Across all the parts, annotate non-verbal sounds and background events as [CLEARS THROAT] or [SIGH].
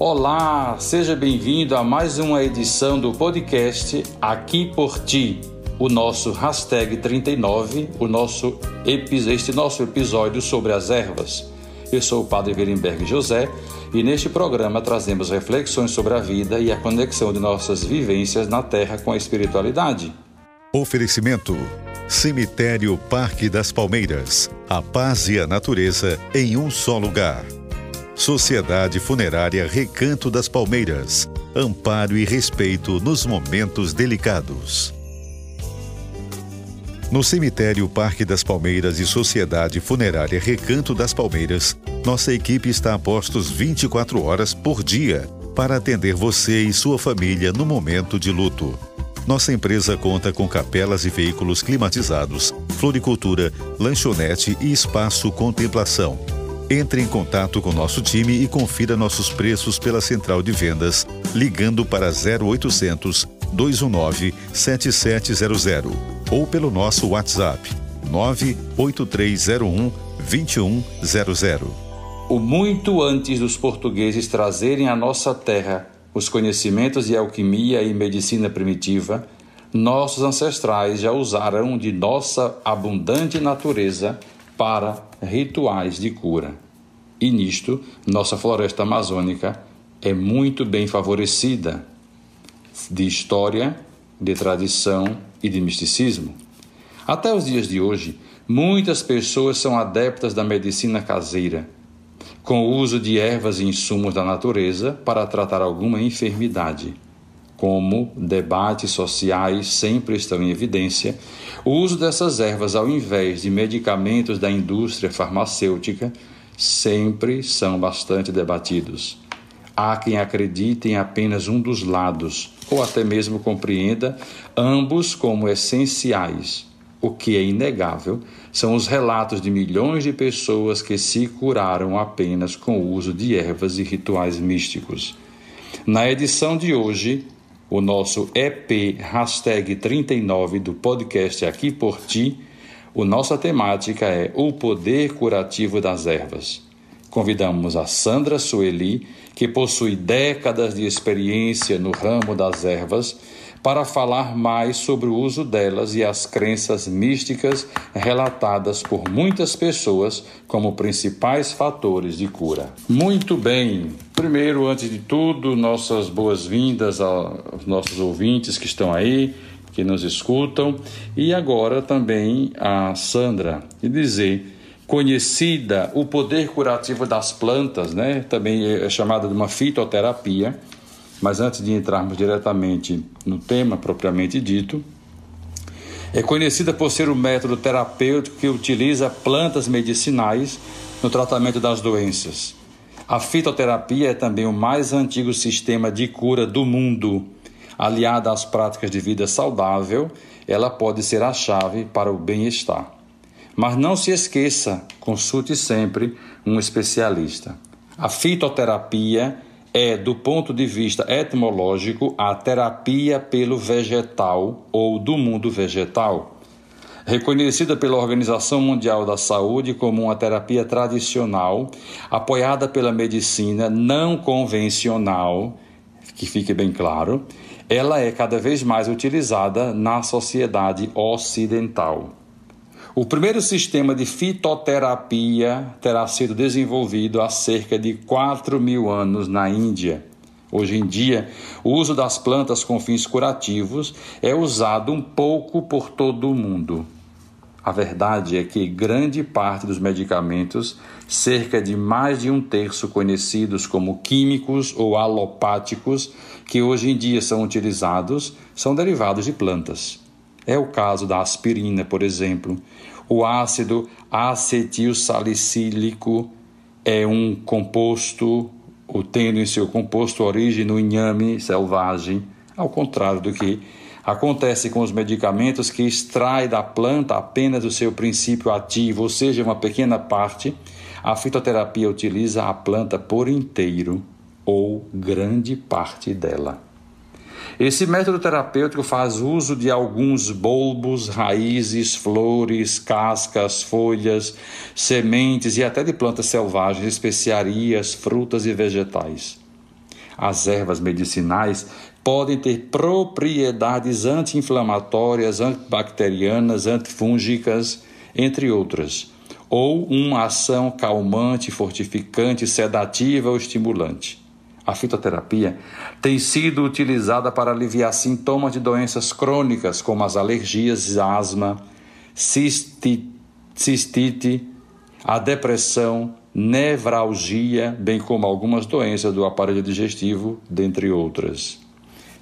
Olá, seja bem-vindo a mais uma edição do podcast Aqui por Ti, o nosso hashtag 39, o nosso, este nosso episódio sobre as ervas. Eu sou o Padre Wierenberg José e neste programa trazemos reflexões sobre a vida e a conexão de nossas vivências na Terra com a espiritualidade. Oferecimento Cemitério Parque das Palmeiras. A paz e a natureza em um só lugar. Sociedade Funerária Recanto das Palmeiras. Amparo e respeito nos momentos delicados. No Cemitério Parque das Palmeiras e Sociedade Funerária Recanto das Palmeiras, nossa equipe está a postos 24 horas por dia para atender você e sua família no momento de luto. Nossa empresa conta com capelas e veículos climatizados, floricultura, lanchonete e espaço contemplação. Entre em contato com nosso time e confira nossos preços pela central de vendas, ligando para 0800 219 7700 ou pelo nosso WhatsApp 98301 2100. O muito antes dos portugueses trazerem à nossa terra os conhecimentos de alquimia e medicina primitiva, nossos ancestrais já usaram de nossa abundante natureza para rituais de cura. E nisto, nossa floresta amazônica é muito bem favorecida de história, de tradição e de misticismo. Até os dias de hoje, muitas pessoas são adeptas da medicina caseira com o uso de ervas e insumos da natureza para tratar alguma enfermidade. Como debates sociais sempre estão em evidência, o uso dessas ervas ao invés de medicamentos da indústria farmacêutica sempre são bastante debatidos. Há quem acredite em apenas um dos lados, ou até mesmo compreenda ambos como essenciais o que é inegável são os relatos de milhões de pessoas que se curaram apenas com o uso de ervas e rituais místicos. Na edição de hoje, o nosso EP hashtag 39 do podcast Aqui por Ti, a nossa temática é o poder curativo das ervas. Convidamos a Sandra Sueli, que possui décadas de experiência no ramo das ervas, para falar mais sobre o uso delas e as crenças místicas relatadas por muitas pessoas como principais fatores de cura. Muito bem! Primeiro, antes de tudo, nossas boas-vindas aos nossos ouvintes que estão aí, que nos escutam, e agora também a Sandra, e dizer conhecida o poder curativo das plantas, né? Também é chamada de uma fitoterapia mas antes de entrarmos diretamente no tema propriamente dito, é conhecida por ser o método terapêutico que utiliza plantas medicinais no tratamento das doenças. A fitoterapia é também o mais antigo sistema de cura do mundo. Aliada às práticas de vida saudável, ela pode ser a chave para o bem-estar. Mas não se esqueça, consulte sempre um especialista. A fitoterapia é, do ponto de vista etimológico, a terapia pelo vegetal ou do mundo vegetal. Reconhecida pela Organização Mundial da Saúde como uma terapia tradicional, apoiada pela medicina não convencional, que fique bem claro, ela é cada vez mais utilizada na sociedade ocidental. O primeiro sistema de fitoterapia terá sido desenvolvido há cerca de 4 mil anos na Índia. Hoje em dia, o uso das plantas com fins curativos é usado um pouco por todo o mundo. A verdade é que grande parte dos medicamentos, cerca de mais de um terço conhecidos como químicos ou alopáticos, que hoje em dia são utilizados, são derivados de plantas. É o caso da aspirina, por exemplo. O ácido acetilsalicílico é um composto, ou tendo em seu composto origem no inhame selvagem, ao contrário do que acontece com os medicamentos que extrai da planta apenas o seu princípio ativo, ou seja, uma pequena parte. A fitoterapia utiliza a planta por inteiro ou grande parte dela. Esse método terapêutico faz uso de alguns bulbos, raízes, flores, cascas, folhas, sementes e até de plantas selvagens, especiarias, frutas e vegetais. as ervas medicinais, podem ter propriedades anti-inflamatórias, antibacterianas, antifúngicas, entre outras, ou uma ação calmante, fortificante, sedativa ou estimulante. A fitoterapia tem sido utilizada para aliviar sintomas de doenças crônicas como as alergias, asma, cistite, a depressão, nevralgia, bem como algumas doenças do aparelho digestivo, dentre outras.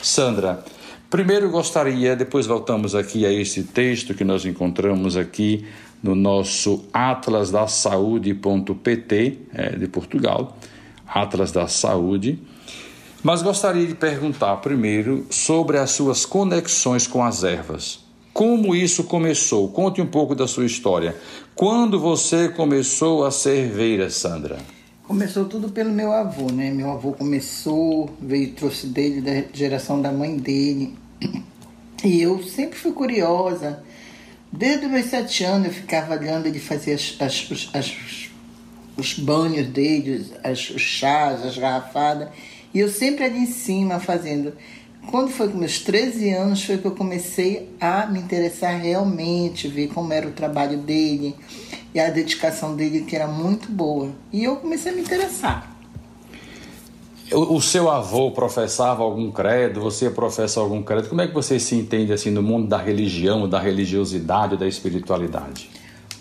Sandra, primeiro gostaria, depois voltamos aqui a esse texto que nós encontramos aqui no nosso Atlas da Saúde.pt, é, de Portugal, Atlas da Saúde. Mas gostaria de perguntar primeiro sobre as suas conexões com as ervas. Como isso começou? Conte um pouco da sua história. Quando você começou a ser veira, Sandra? Começou tudo pelo meu avô, né? Meu avô começou, veio trouxe dele da geração da mãe dele. E eu sempre fui curiosa. Desde os meus sete anos eu ficava olhando ele fazer as, as, as, os banhos dele, as, os chás, as garrafadas. E eu sempre ali em cima fazendo. Quando foi com meus 13 anos foi que eu comecei a me interessar realmente, ver como era o trabalho dele e a dedicação dele que era muito boa. E eu comecei a me interessar. O, seu avô professava algum credo? Você professa algum credo? Como é que você se entende assim no mundo da religião, da religiosidade, da espiritualidade?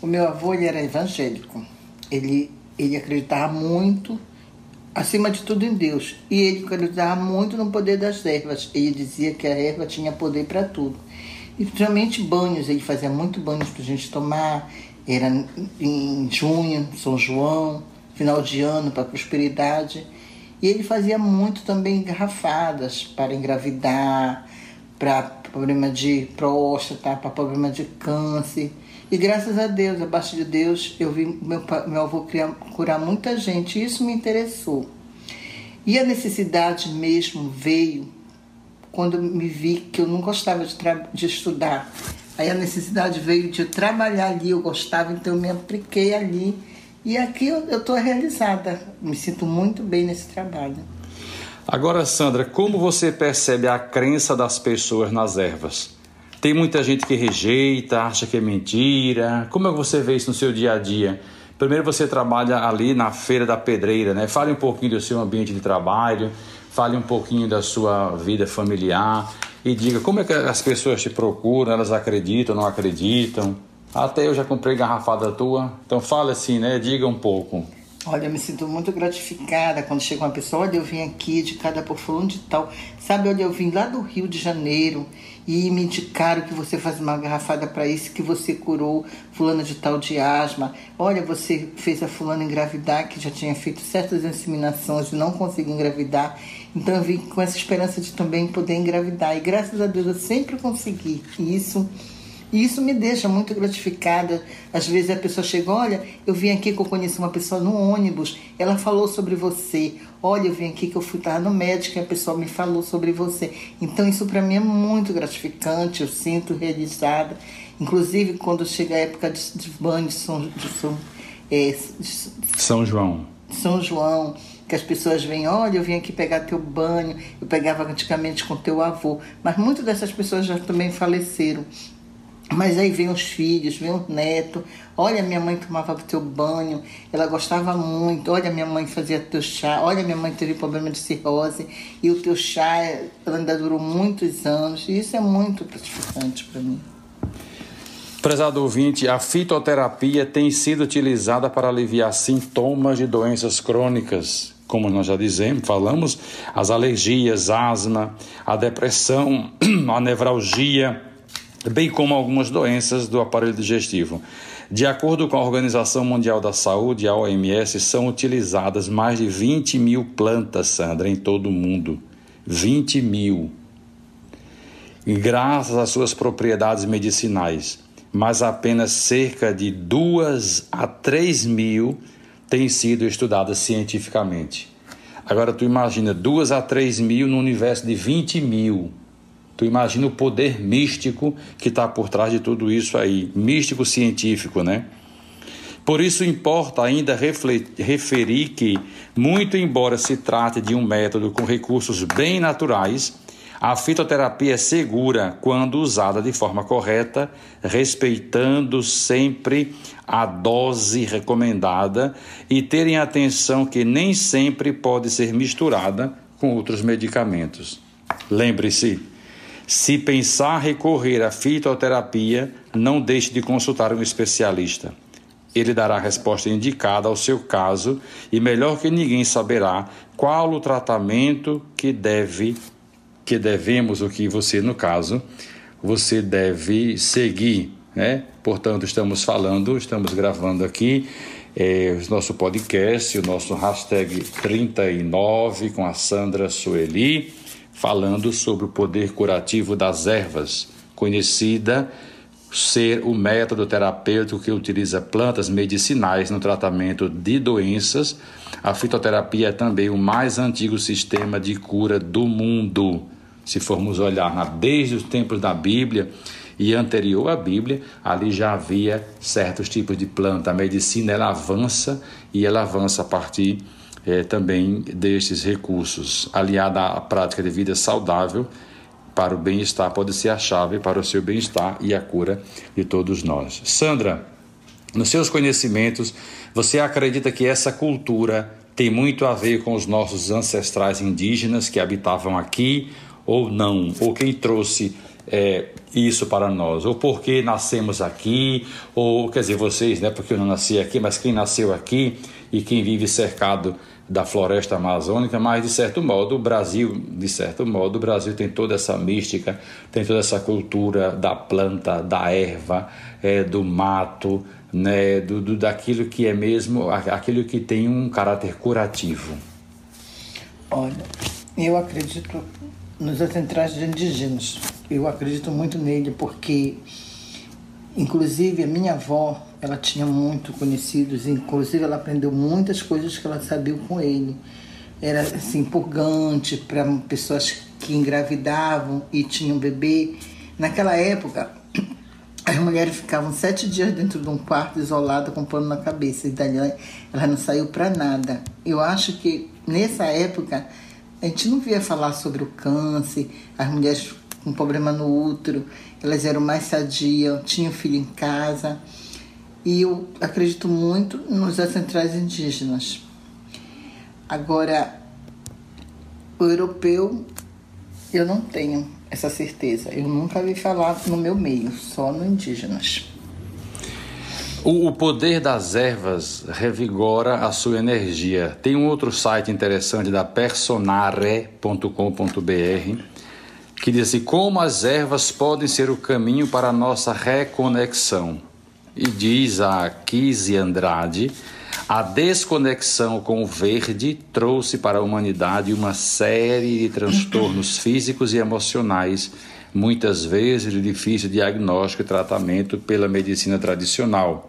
O meu avô ele era evangélico. Ele ele acreditava muito acima de tudo em Deus. E ele acreditava muito no poder das ervas. Ele dizia que a erva tinha poder para tudo. E principalmente banhos, ele fazia muito banhos para a gente tomar. Era em junho, São João, final de ano, para prosperidade. E ele fazia muito também garrafadas para engravidar, para problema de próstata, para problema de câncer. E graças a Deus, abaixo de Deus, eu vi meu, meu avô criar, curar muita gente. E isso me interessou. E a necessidade mesmo veio quando me vi que eu não gostava de, de estudar. Aí a necessidade veio de trabalhar ali, eu gostava, então eu me apliquei ali. E aqui eu estou realizada, me sinto muito bem nesse trabalho. Agora, Sandra, como você percebe a crença das pessoas nas ervas? Tem muita gente que rejeita, acha que é mentira. Como é que você vê isso no seu dia a dia? Primeiro você trabalha ali na Feira da Pedreira, né? Fale um pouquinho do seu ambiente de trabalho, fale um pouquinho da sua vida familiar e diga como é que as pessoas te procuram, elas acreditam, não acreditam. Até eu já comprei garrafada tua, então fale assim, né? Diga um pouco. Olha, eu me sinto muito gratificada quando chega uma pessoa, olha, eu vim aqui de cada por fulano de tal. Sabe, olha, eu vim lá do Rio de Janeiro e me indicaram que você faz uma garrafada para isso, que você curou fulano de tal de asma. Olha, você fez a fulana engravidar, que já tinha feito certas inseminações e não conseguiu engravidar. Então eu vim com essa esperança de também poder engravidar. E graças a Deus eu sempre consegui. E isso e isso me deixa muito gratificada. Às vezes a pessoa chega, olha, eu vim aqui que eu conheci uma pessoa no ônibus, ela falou sobre você. Olha, eu vim aqui que eu fui estar no médico e a pessoa me falou sobre você. Então isso para mim é muito gratificante, eu sinto realizada. Inclusive quando chega a época de, de banho de São, de São, é, de São João. São João que as pessoas vêm, olha, eu vim aqui pegar teu banho, eu pegava antigamente com teu avô, mas muitas dessas pessoas já também faleceram. Mas aí vem os filhos, vem o neto. Olha, minha mãe tomava teu banho, ela gostava muito. Olha, minha mãe fazia teu chá. Olha, minha mãe teve problema de cirrose e o teu chá ainda durou muitos anos. E isso é muito gratificante para mim. Prezado ouvinte, a fitoterapia tem sido utilizada para aliviar sintomas de doenças crônicas, como nós já dizemos, falamos, as alergias, asma, a depressão, [CLEARS THROAT] a nevralgia bem como algumas doenças do aparelho digestivo. De acordo com a Organização Mundial da Saúde, a OMS, são utilizadas mais de 20 mil plantas, Sandra, em todo o mundo. 20 mil. Graças às suas propriedades medicinais, mas apenas cerca de 2 a 3 mil têm sido estudadas cientificamente. Agora, tu imagina 2 a 3 mil no universo de 20 mil. Tu imagina o poder místico que está por trás de tudo isso aí, místico científico, né? Por isso importa ainda referir que, muito embora se trate de um método com recursos bem naturais, a fitoterapia é segura quando usada de forma correta, respeitando sempre a dose recomendada e terem atenção que nem sempre pode ser misturada com outros medicamentos. Lembre-se, se pensar recorrer à fitoterapia, não deixe de consultar um especialista. Ele dará a resposta indicada ao seu caso e melhor que ninguém saberá qual o tratamento que deve que devemos o que você no caso você deve seguir, né? Portanto, estamos falando, estamos gravando aqui é, o nosso podcast, o nosso hashtag 39 com a Sandra Sueli, falando sobre o poder curativo das ervas, conhecida ser o método terapêutico que utiliza plantas medicinais no tratamento de doenças. A fitoterapia é também o mais antigo sistema de cura do mundo. Se formos olhar na, desde os tempos da Bíblia e anterior à Bíblia, ali já havia certos tipos de planta. A medicina ela avança e ela avança a partir é, também destes recursos, aliada à prática de vida saudável para o bem-estar pode ser a chave para o seu bem-estar e a cura de todos nós. Sandra, nos seus conhecimentos, você acredita que essa cultura tem muito a ver com os nossos ancestrais indígenas que habitavam aqui ou não? Ou quem trouxe é, isso para nós? Ou porque nascemos aqui? Ou, quer dizer, vocês, né? Porque eu não nasci aqui, mas quem nasceu aqui e quem vive cercado da floresta amazônica, mas de certo modo o Brasil, de certo modo o Brasil tem toda essa mística, tem toda essa cultura da planta, da erva, é, do mato, né, do, do, daquilo que é mesmo, aquilo que tem um caráter curativo. Olha, eu acredito nos ancestrais indígenas. Eu acredito muito nele porque, inclusive, a minha avó ela tinha muito conhecidos, inclusive ela aprendeu muitas coisas que ela sabia com ele. Era assim, purgante para pessoas que engravidavam e tinham bebê. Naquela época, [CLEARS THROAT] as mulheres ficavam sete dias dentro de um quarto isolado com pano na cabeça e dali ela não saiu para nada. Eu acho que nessa época a gente não via falar sobre o câncer, as mulheres com problema no útero, elas eram mais sadias, tinham filho em casa. E eu acredito muito nos ancestrais indígenas. Agora, o europeu, eu não tenho essa certeza. Eu nunca vi falar no meu meio, só no indígenas. O, poder das ervas revigora a sua energia. Tem um outro site interessante da personare.com.br que diz assim: como as ervas podem ser o caminho para a nossa reconexão. E diz a Kise Andrade, a desconexão com o verde trouxe para a humanidade uma série de transtornos [CLEARS THROAT] físicos e emocionais, muitas vezes de difícil diagnóstico e tratamento pela medicina tradicional.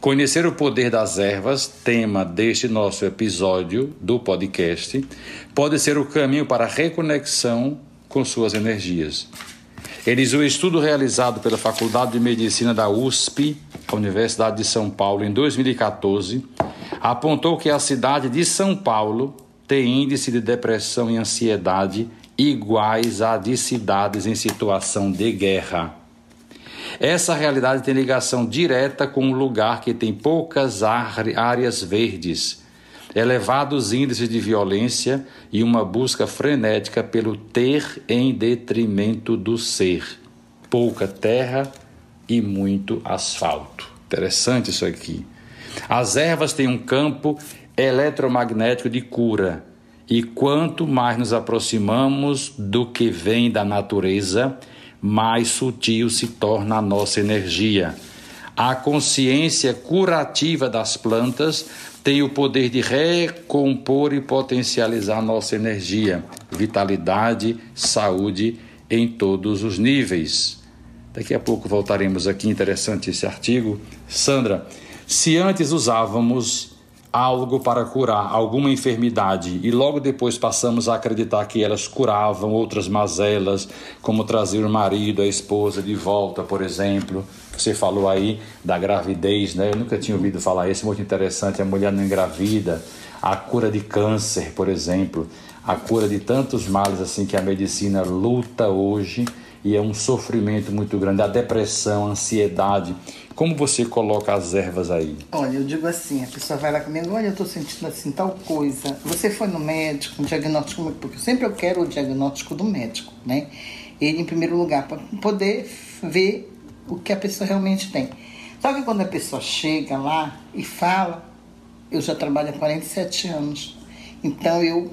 Conhecer o poder das ervas, tema deste nosso episódio do podcast, pode ser o caminho para a reconexão com suas energias. Eles o estudo realizado pela Faculdade de Medicina da USP, Universidade de São Paulo, em 2014, apontou que a cidade de São Paulo tem índice de depressão e ansiedade iguais a de cidades em situação de guerra. Essa realidade tem ligação direta com um lugar que tem poucas áreas verdes elevados índices de violência e uma busca frenética pelo ter em detrimento do ser. Pouca terra e muito asfalto. Interessante isso aqui. As ervas têm um campo eletromagnético de cura, e quanto mais nos aproximamos do que vem da natureza, mais sutil se torna a nossa energia. A consciência curativa das plantas tem o poder de recompor e potencializar nossa energia, vitalidade, saúde em todos os níveis. Daqui a pouco voltaremos aqui, interessante esse artigo. Sandra, se antes usávamos algo para curar alguma enfermidade e logo depois passamos a acreditar que elas curavam outras mazelas, como trazer o marido, a esposa de volta, por exemplo. Você falou aí da gravidez, né? Eu nunca tinha ouvido falar isso, muito interessante. A mulher não engravida, a cura de câncer, por exemplo, a cura de tantos males assim que a medicina luta hoje e é um sofrimento muito grande, a depressão, a ansiedade. Como você coloca as ervas aí? Olha, eu digo assim, a pessoa vai lá comigo, olha, eu estou sentindo assim tal coisa. Você foi no médico, um diagnóstico, porque sempre eu quero o diagnóstico do médico, né? Ele em primeiro lugar, para poder ver o que a pessoa realmente tem. Só que quando a pessoa chega lá e fala, eu já trabalho há 47 anos, então eu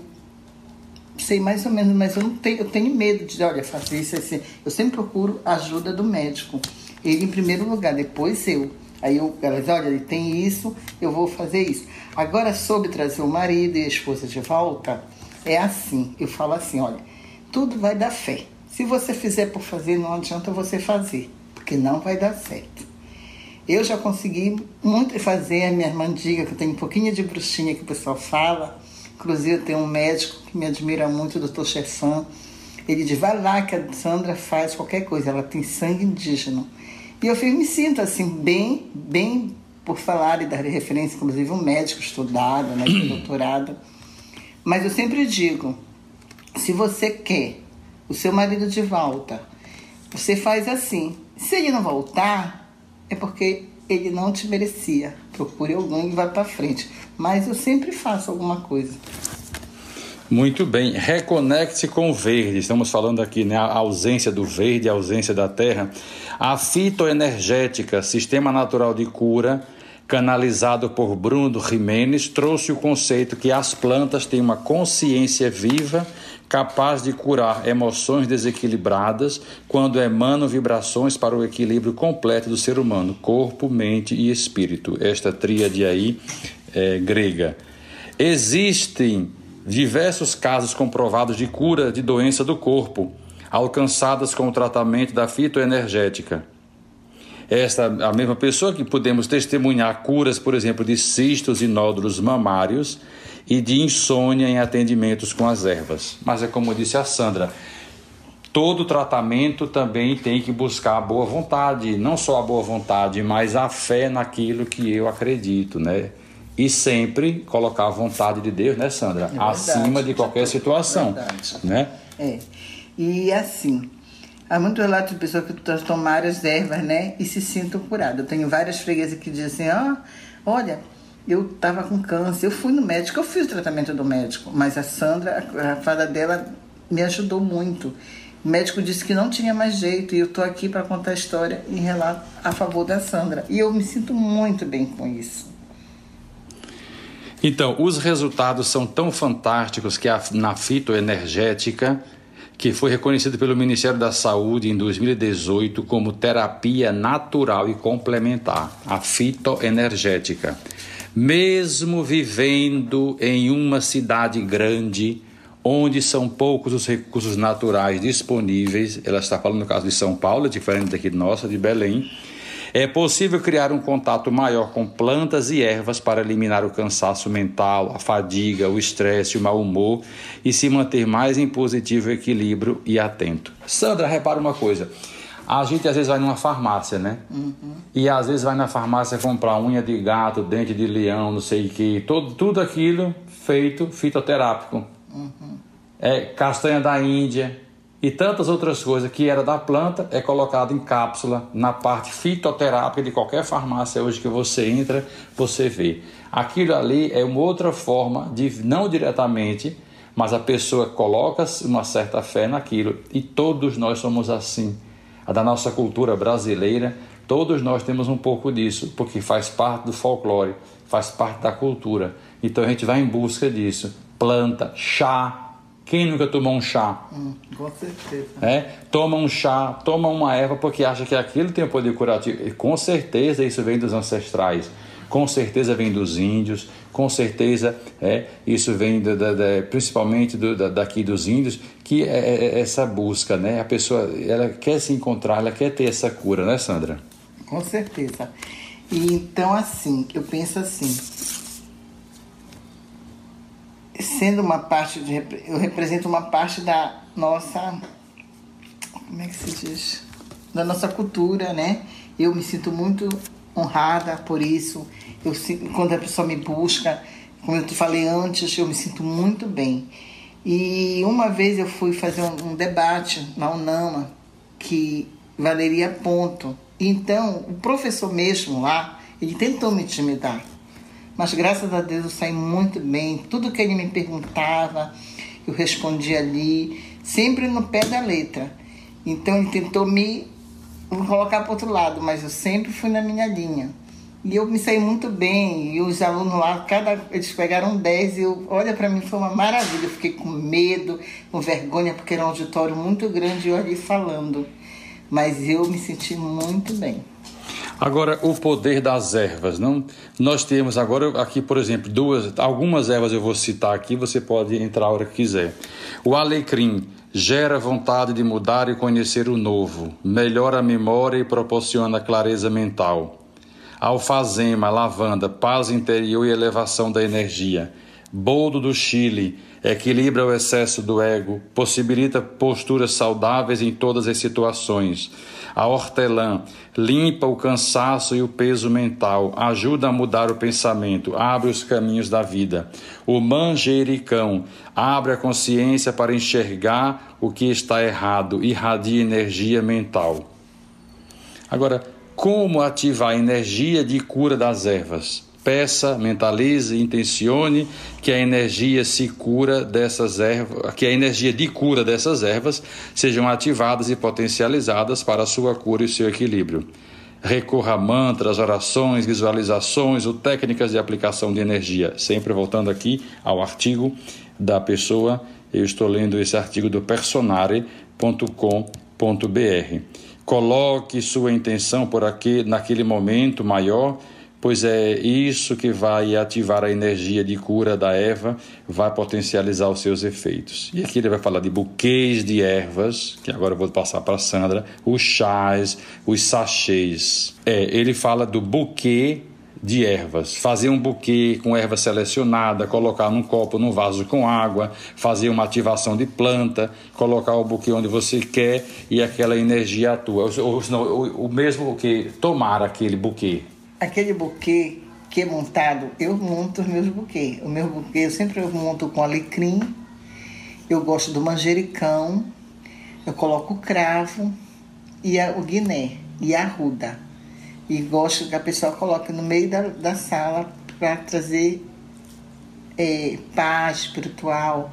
sei mais ou menos, mas eu não tenho, eu tenho medo de, olha, fazer isso assim. Eu sempre procuro a ajuda do médico. Ele em primeiro lugar, depois eu. Aí eu, elas, olha, ele tem isso, eu vou fazer isso. Agora, sobre trazer o marido e a esposa de volta, é assim. Eu falo assim, olha, tudo vai dar fé. Se você fizer por fazer, não adianta você fazer, porque não vai dar certo. Eu já consegui muito fazer a minha irmã diga que eu tenho um pouquinho de bruxinha que o pessoal fala. Inclusive, tem um médico que me admira muito, o doutor Chefan. Ele diz: vai lá que a Sandra faz qualquer coisa, ela tem sangue indígena. E eu me sinto assim, bem, bem por falar e dar referência, inclusive um médico estudado, né, doutorado. Mas eu sempre digo: se você quer o seu marido de volta, você faz assim. Se ele não voltar, é porque ele não te merecia. Procure alguém e vá para frente. Mas eu sempre faço alguma coisa. Muito bem, reconecte com o verde. Estamos falando aqui, né? A ausência do verde, a ausência da terra. A fitoenergética, sistema natural de cura, canalizado por Bruno Jimenez, trouxe o conceito que as plantas têm uma consciência viva capaz de curar emoções desequilibradas quando emanam vibrações para o equilíbrio completo do ser humano, corpo, mente e espírito. Esta tríade aí é grega. Existem diversos casos comprovados de cura de doença do corpo, alcançadas com o tratamento da fitoenergética. Esta a mesma pessoa que podemos testemunhar curas, por exemplo, de cistos e nódulos mamários e de insônia em atendimentos com as ervas. Mas é como disse a Sandra, todo tratamento também tem que buscar a boa vontade, não só a boa vontade, mas a fé naquilo que eu acredito, né? E sempre colocar a vontade de Deus, né, Sandra? É verdade, Acima de qualquer situação, é né? É. E assim, há muito relato de pessoas que tomaram as ervas, né, e se sintam curadas. Eu tenho várias freguesas que dizem assim, ó, oh, olha, eu estava com câncer, eu fui no médico, eu fiz o tratamento do médico, mas a Sandra, a fada dela, me ajudou muito. O médico disse que não tinha mais jeito e eu estou aqui para contar a história em relato a favor da Sandra. E eu me sinto muito bem com isso. Então, os resultados são tão fantásticos que a, na fitoenergética, que foi reconhecido pelo Ministério da Saúde em 2018 como terapia natural e complementar, a fitoenergética. Mesmo vivendo em uma cidade grande, onde são poucos os recursos naturais disponíveis, ela está falando no caso de São Paulo, diferente daqui nossa, de Belém, é possível criar um contato maior com plantas e ervas para eliminar o cansaço mental, a fadiga, o estresse, o mau humor e se manter mais em positivo equilíbrio e atento. Sandra, repara uma coisa. A gente às vezes vai numa farmácia, né? Uhum. E às vezes vai na farmácia comprar unha de gato, dente de leão, não sei o que, todo, tudo aquilo feito fitoterápico. Uhum. É castanha da Índia e tantas outras coisas que era da planta é colocado em cápsula na parte fitoterápica de qualquer farmácia hoje que você entra, você vê. Aquilo ali é uma outra forma de não diretamente, mas a pessoa coloca uma certa fé naquilo e todos nós somos assim a da nossa cultura brasileira, todos nós temos um pouco disso, porque faz parte do folclore, faz parte da cultura. Então a gente vai em busca disso. Planta, chá. Quem nunca tomou um chá? Hum, com certeza. É? Toma um chá, toma uma erva porque acha que aquilo tem o poder curativo. E com certeza isso vem dos ancestrais com certeza vem dos índios, com certeza é, isso vem da, da, da, principalmente do, da, daqui dos índios, que é, é, é, essa busca, né? A pessoa ela quer se encontrar, ela quer ter essa cura, né, Sandra? Com certeza. E então assim, eu penso assim, sendo uma parte de, eu represento uma parte da nossa como é que se diz? Da nossa cultura né? Eu me sinto muito honrada por isso. Eu quando a pessoa me busca como eu te falei antes eu me sinto muito bem. E uma vez eu fui fazer um, um debate na Unama que valeria ponto. Então o professor mesmo lá ele tentou me intimidar mas graças a Deus eu saí muito bem. Tudo que ele me perguntava, eu respondia ali, sempre no pé da letra. Então ele tentou me colocar para outro lado, mas eu sempre fui na minha linha. E eu me saí muito bem. E os alunos lá, cada, eles pegaram 10 e eu, olha, para mim foi uma maravilha. Eu fiquei com medo, com vergonha, porque era um auditório muito grande e eu ali falando. Mas eu me senti muito bem. Agora, o poder das ervas. Não? Nós temos agora aqui, por exemplo, duas, algumas ervas eu vou citar aqui, você pode entrar a hora que quiser. O alecrim gera vontade de mudar e conhecer o novo, melhora a memória e proporciona clareza mental. Alfazema, lavanda, paz interior e elevação da energia. Boldo do Chile equilibra o excesso do ego, possibilita posturas saudáveis em todas as situações. A hortelã limpa o cansaço e o peso mental, ajuda a mudar o pensamento, abre os caminhos da vida. O manjericão abre a consciência para enxergar o que está errado, irradia energia mental. Agora, como ativar a energia de cura das ervas? Peça, mentalize, intencione que a energia se cura dessas ervas, que a energia de cura dessas ervas sejam ativadas e potencializadas para a sua cura e seu equilíbrio. Recorra a mantras, orações, visualizações ou técnicas de aplicação de energia. Sempre voltando aqui ao artigo da pessoa, eu estou lendo esse artigo do personare.com.br. Coloque sua intenção por aqui naquele momento maior pois é isso que vai ativar a energia de cura da Eva, vai potencializar os seus efeitos. E aqui ele vai falar de buquês de ervas, que agora eu vou passar para Sandra, os chás, os sachês. É, ele fala do buquê de ervas, fazer um buquê com erva selecionada, colocar num copo, num vaso com água, fazer uma ativação de planta, colocar o buquê onde você quer e aquela energia atua. Ou, ou, o mesmo que tomar aquele buquê, aquele buquê que é montado, eu monto os meus buquês. O meu buquê eu sempre monto com alecrim, eu gosto do manjericão, eu coloco o cravo e a, o guiné e a ruda. E gosto que a pessoa coloque no meio da, da sala para trazer é, paz espiritual,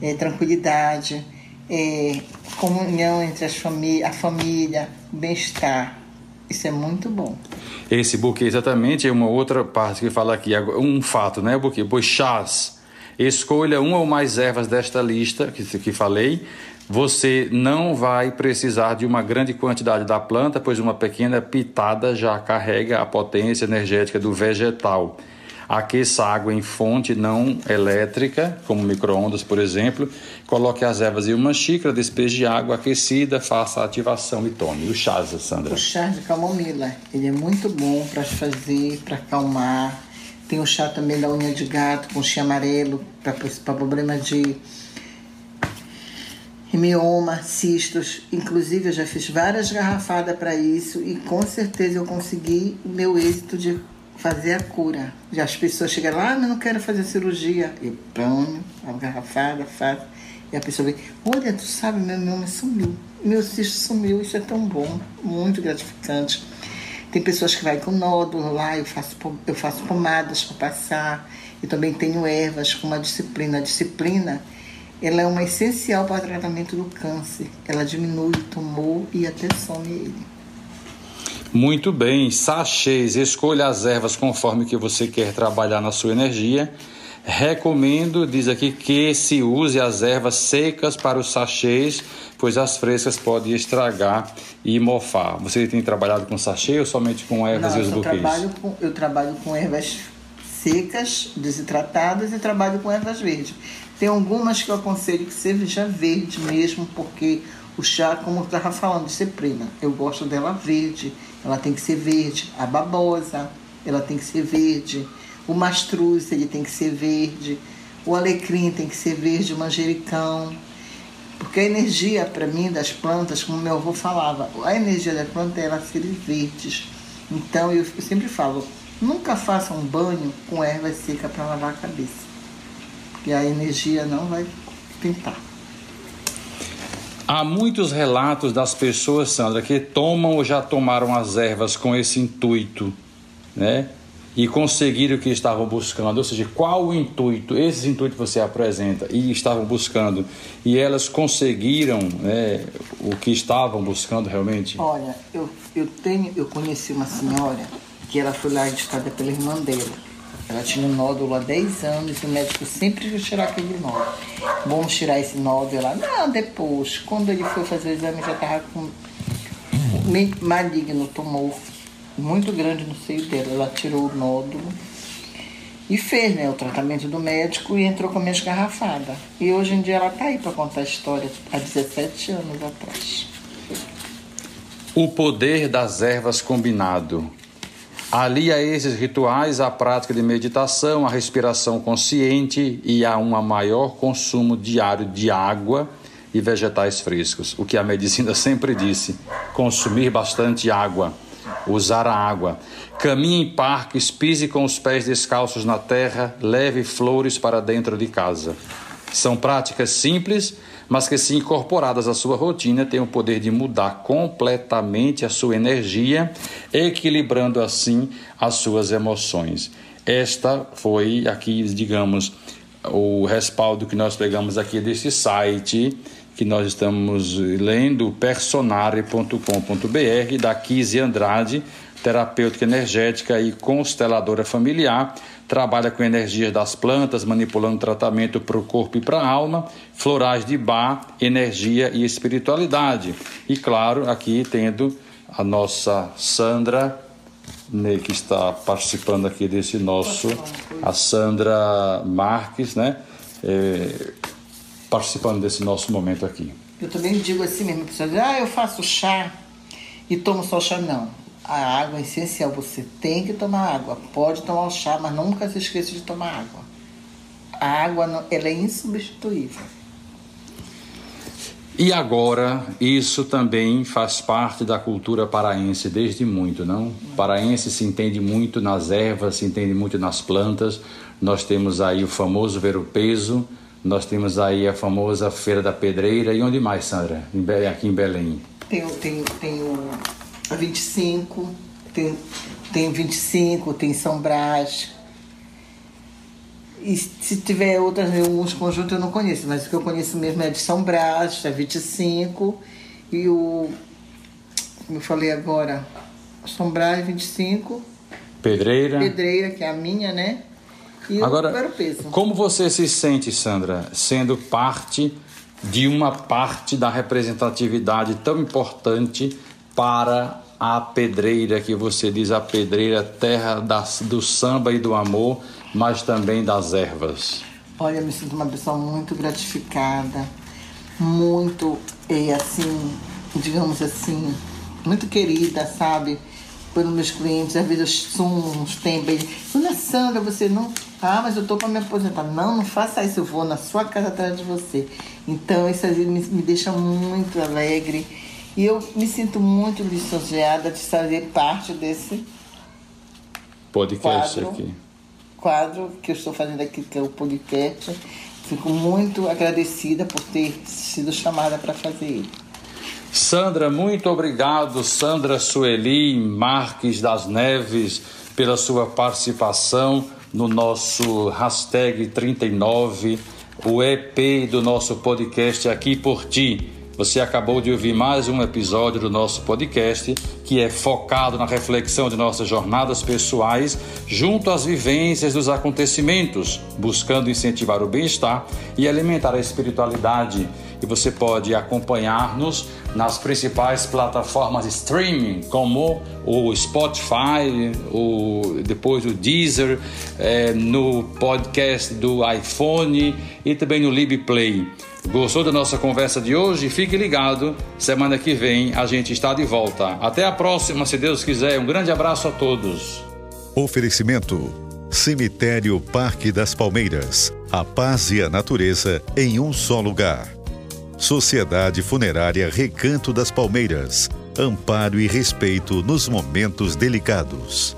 é, tranquilidade, é, comunhão entre as famí a família, bem-estar. Isso é muito bom. Esse buquê exatamente é uma outra parte que fala aqui, um fato, né? O buquê, pois chás. Escolha uma ou mais ervas desta lista que, que falei. Você não vai precisar de uma grande quantidade da planta, pois uma pequena pitada já carrega a potência energética do vegetal. Aqueça água em fonte não elétrica, como micro-ondas, por exemplo. Coloque as ervas em uma xícara, despeje água aquecida, faça a ativação e tome. O chá, Sandra? O chá de camomila, ele é muito bom para fazer, para acalmar. Tem o chá também da unha de gato com chá amarelo para problema de mioma, cistos. Inclusive, eu já fiz várias garrafadas para isso e com certeza eu consegui o meu êxito de fazer a cura. Já as pessoas chegam lá, ah, mas não quero fazer cirurgia. Eu ponho a garrafada, faço. E a pessoa vem, olha, tu sabe, meu nome sumiu. Meu cisto sumiu, isso é tão bom, muito gratificante. Tem pessoas que vai com nódulo lá, eu faço, eu faço pomadas para passar. E também tenho ervas com uma disciplina. A disciplina ela é uma essencial para o tratamento do câncer. Ela diminui o tumor e até some ele. Muito bem, sachês, escolha as ervas conforme que você quer trabalhar na sua energia. Recomendo, diz aqui, que se use as ervas secas para os sachês, pois as frescas podem estragar e mofar. Você tem trabalhado com sachê ou somente com ervas Não, e os buquês? Trabalho com, eu trabalho com ervas secas, desidratadas e trabalho com ervas verdes. Tem algumas que eu aconselho que seja verde mesmo, porque o chá, como eu estava falando, de ceprina, eu gosto dela verde, ela tem que ser verde. A babosa, ela tem que ser verde. O mastruz, ele tem que ser verde. O alecrim tem que ser verde, o manjericão. Porque a energia, para mim, das plantas, como meu avô falava, a energia da planta é ela serem verdes. Então eu sempre falo, nunca faça um banho com erva seca para lavar a cabeça. Porque a energia não vai pintar. Há muitos relatos das pessoas, Sandra, que tomam ou já tomaram as ervas com esse intuito, né? E conseguiram o que estavam buscando. Ou seja, qual o intuito? Esse intuito você apresenta e estavam buscando. E elas conseguiram né, o que estavam buscando realmente? Olha, eu, eu tenho, eu conheci uma senhora que ela foi lá indicada pela irmã dela. Ela tinha um nódulo há 10 anos e o médico sempre ia tirar aquele nódulo. Vamos tirar esse nódulo. Ela, não, depois. Quando ele foi fazer o exame, já estava com maligno, tomou muito grande no seio dela. Ela tirou o nódulo e fez né, o tratamento do médico e entrou com a minha esgarrafada. E hoje em dia ela está aí para contar a história há 17 anos atrás. O poder das ervas combinado. Ali a esses rituais a prática de meditação, a respiração consciente e a um maior consumo diário de água e vegetais frescos. O que a medicina [LAUGHS] sempre disse: consumir bastante água, usar a água. Caminhe em parques, pise com os pés descalços na terra, leve flores para dentro de casa. São práticas simples mas que, se incorporadas à sua rotina, têm o poder de mudar completamente a sua energia, equilibrando assim as suas emoções. Esta foi aqui, digamos, o respaldo que nós pegamos aqui desse site que nós estamos lendo, personare.com.br, da Kise Andrade, terapêutica energética e consteladora familiar, trabalha com energias das plantas, manipulando tratamento para o corpo e para a alma, florais de bar, energia e espiritualidade. E claro, aqui tendo a nossa Sandra, né, que está participando aqui desse nosso, a Sandra Marques, né? É, participando desse nosso momento aqui. Eu também digo assim mesmo, pessoal, ah, eu faço chá e tomo só chá, não a água é essencial. Você tem que tomar água. Pode tomar o chá, mas nunca se esqueça de tomar água. A água ela é insubstituível. E agora, isso também faz parte da cultura paraense desde muito, não? Paraense se entende muito nas ervas, se entende muito nas plantas. Nós temos aí o famoso ver o peso, nós temos aí a famosa Feira da Pedreira. E onde mais, Sandra? Aqui em Belém. Tem, tem, tem o 25, tem, tem 25, tem São Brás. E se tiver outras, alguns conjuntos eu não conheço, mas o que eu conheço mesmo é de São Brás, é 25, e o. Como eu falei agora, São Brás 25. Pedreira. Pedreira, que é a minha, né? E Agora, o peso. Como você se sente, Sandra, sendo parte de uma parte da representatividade tão importante para a pedreira, que você diz a pedreira, terra das, do samba e do amor, mas também das ervas? Olha, eu me sinto uma pessoa muito gratificada, muito, é, assim, digamos assim, muito querida, sabe? Pelos meus clientes, às vezes eu sumo uns tempos. Dona Sandra, você não. Ah, mas eu tô para me aposentar. Não, não faça isso, eu vou na sua casa atrás de você. Então, isso me, me deixa muito alegre e eu me sinto muito lisonjeada de fazer parte desse podcast quadro, aqui. Quadro que eu estou fazendo aqui, que é o podcast. Fico muito agradecida por ter sido chamada para fazer ele. Sandra, muito obrigado, Sandra Sueli Marques das Neves, pela sua participação no nosso hashtag 39, o EP do nosso podcast Aqui por Ti. Você acabou de ouvir mais um episódio do nosso podcast que é focado na reflexão de nossas jornadas pessoais junto às vivências dos acontecimentos, buscando incentivar o bem-estar e alimentar a espiritualidade. E você pode acompanhar-nos nas principais plataformas de streaming, como o Spotify, o, depois o Deezer, é, no podcast do iPhone e também no LibPlay. Gostou da nossa conversa de hoje? Fique ligado. Semana que vem a gente está de volta. Até a próxima, se Deus quiser. Um grande abraço a todos. Oferecimento: Cemitério Parque das Palmeiras A paz e a natureza em um só lugar. Sociedade Funerária Recanto das Palmeiras. Amparo e respeito nos momentos delicados.